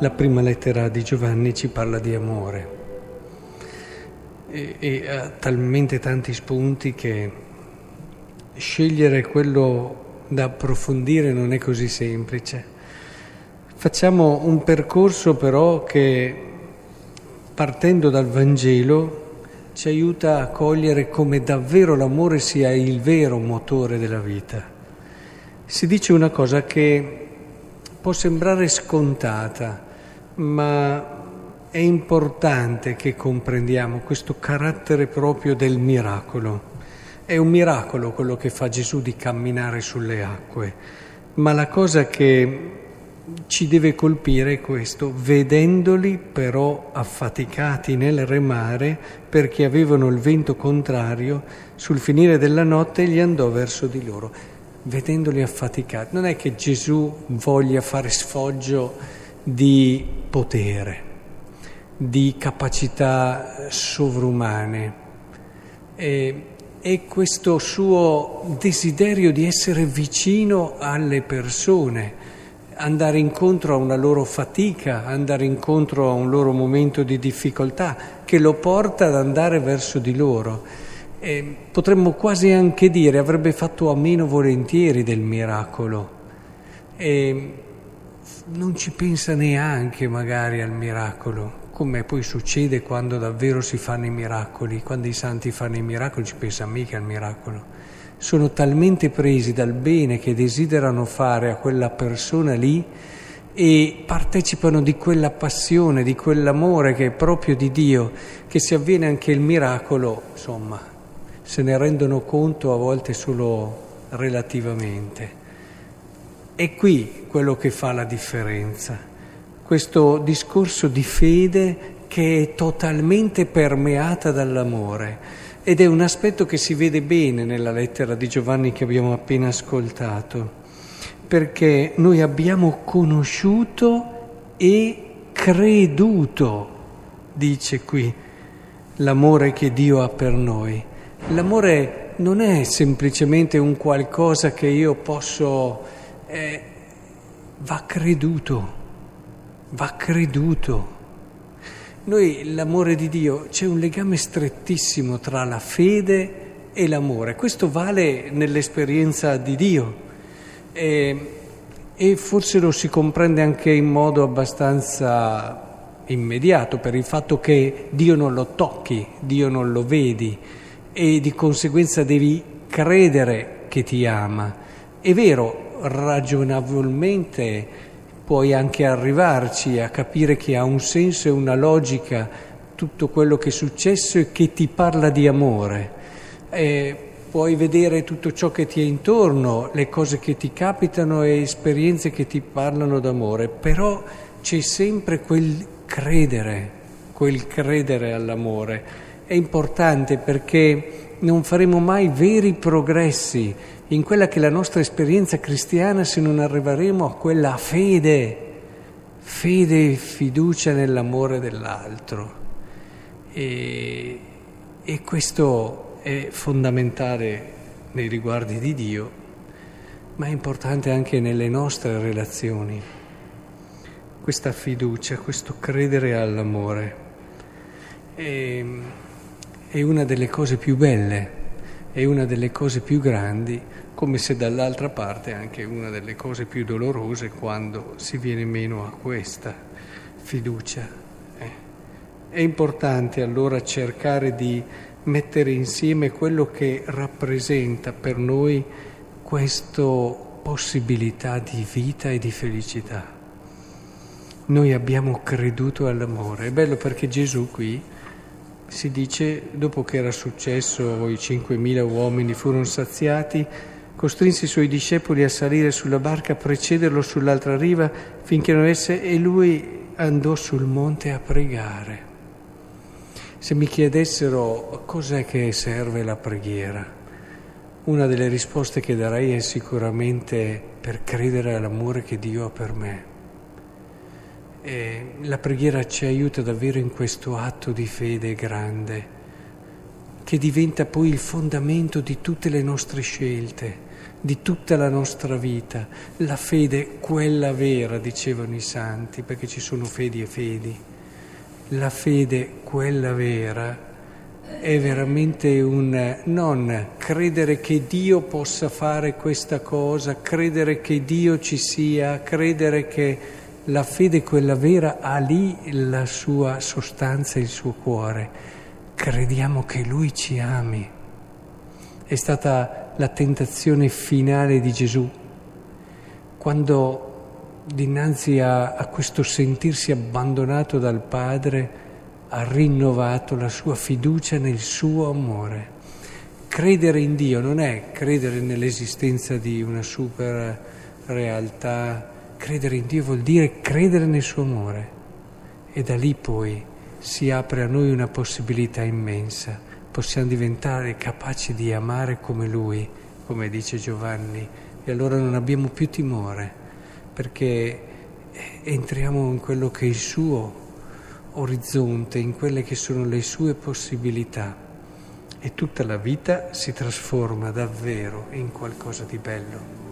La prima lettera di Giovanni ci parla di amore e, e ha talmente tanti spunti che scegliere quello da approfondire non è così semplice. Facciamo un percorso però che partendo dal Vangelo ci aiuta a cogliere come davvero l'amore sia il vero motore della vita. Si dice una cosa che può sembrare scontata, ma è importante che comprendiamo questo carattere proprio del miracolo. È un miracolo quello che fa Gesù di camminare sulle acque, ma la cosa che ci deve colpire è questo, vedendoli però affaticati nel remare perché avevano il vento contrario, sul finire della notte gli andò verso di loro, vedendoli affaticati. Non è che Gesù voglia fare sfoggio di potere, di capacità sovrumane. E, e questo suo desiderio di essere vicino alle persone, andare incontro a una loro fatica, andare incontro a un loro momento di difficoltà, che lo porta ad andare verso di loro. E potremmo quasi anche dire avrebbe fatto a meno volentieri del miracolo. E non ci pensa neanche magari al miracolo, come poi succede quando davvero si fanno i miracoli, quando i santi fanno i miracoli ci pensa mica al miracolo. Sono talmente presi dal bene che desiderano fare a quella persona lì e partecipano di quella passione, di quell'amore che è proprio di Dio, che se avviene anche il miracolo, insomma, se ne rendono conto a volte solo relativamente. È qui quello che fa la differenza, questo discorso di fede che è totalmente permeata dall'amore. Ed è un aspetto che si vede bene nella lettera di Giovanni che abbiamo appena ascoltato, perché noi abbiamo conosciuto e creduto, dice qui, l'amore che Dio ha per noi. L'amore non è semplicemente un qualcosa che io posso eh, va creduto, va creduto. Noi l'amore di Dio, c'è un legame strettissimo tra la fede e l'amore, questo vale nell'esperienza di Dio e, e forse lo si comprende anche in modo abbastanza immediato per il fatto che Dio non lo tocchi, Dio non lo vedi e di conseguenza devi credere che ti ama. È vero, ragionevolmente puoi anche arrivarci a capire che ha un senso e una logica tutto quello che è successo e che ti parla di amore. E puoi vedere tutto ciò che ti è intorno, le cose che ti capitano e esperienze che ti parlano d'amore, però c'è sempre quel credere, quel credere all'amore. È importante perché non faremo mai veri progressi in quella che è la nostra esperienza cristiana se non arriveremo a quella fede, fede e fiducia nell'amore dell'altro. E, e questo è fondamentale nei riguardi di Dio, ma è importante anche nelle nostre relazioni. Questa fiducia, questo credere all'amore è, è una delle cose più belle è una delle cose più grandi, come se dall'altra parte anche una delle cose più dolorose quando si viene meno a questa fiducia. Eh. È importante allora cercare di mettere insieme quello che rappresenta per noi questa possibilità di vita e di felicità. Noi abbiamo creduto all'amore. È bello perché Gesù qui si dice, dopo che era successo, i 5.000 uomini furono saziati, costrinse i suoi discepoli a salire sulla barca, a precederlo sull'altra riva finché non avesse e lui andò sul monte a pregare. Se mi chiedessero cos'è che serve la preghiera, una delle risposte che darei è sicuramente per credere all'amore che Dio ha per me. E la preghiera ci aiuta davvero in questo atto di fede grande, che diventa poi il fondamento di tutte le nostre scelte. di tutta la nostra vita. La fede, quella vera, dicevano i santi, perché ci sono fedi e fedi. La fede, quella vera, è veramente un non credere che Dio possa fare questa cosa, credere che Dio ci sia, credere che la fede, quella vera, ha lì la sua sostanza, il suo cuore. Crediamo che Lui ci ami. È stata la tentazione finale di Gesù, quando dinanzi a, a questo sentirsi abbandonato dal Padre ha rinnovato la sua fiducia nel suo amore. Credere in Dio non è credere nell'esistenza di una super realtà, credere in Dio vuol dire credere nel suo amore. E da lì poi si apre a noi una possibilità immensa. Possiamo diventare capaci di amare come Lui, come dice Giovanni, e allora non abbiamo più timore, perché entriamo in quello che è il suo orizzonte, in quelle che sono le sue possibilità. E tutta la vita si trasforma davvero in qualcosa di bello.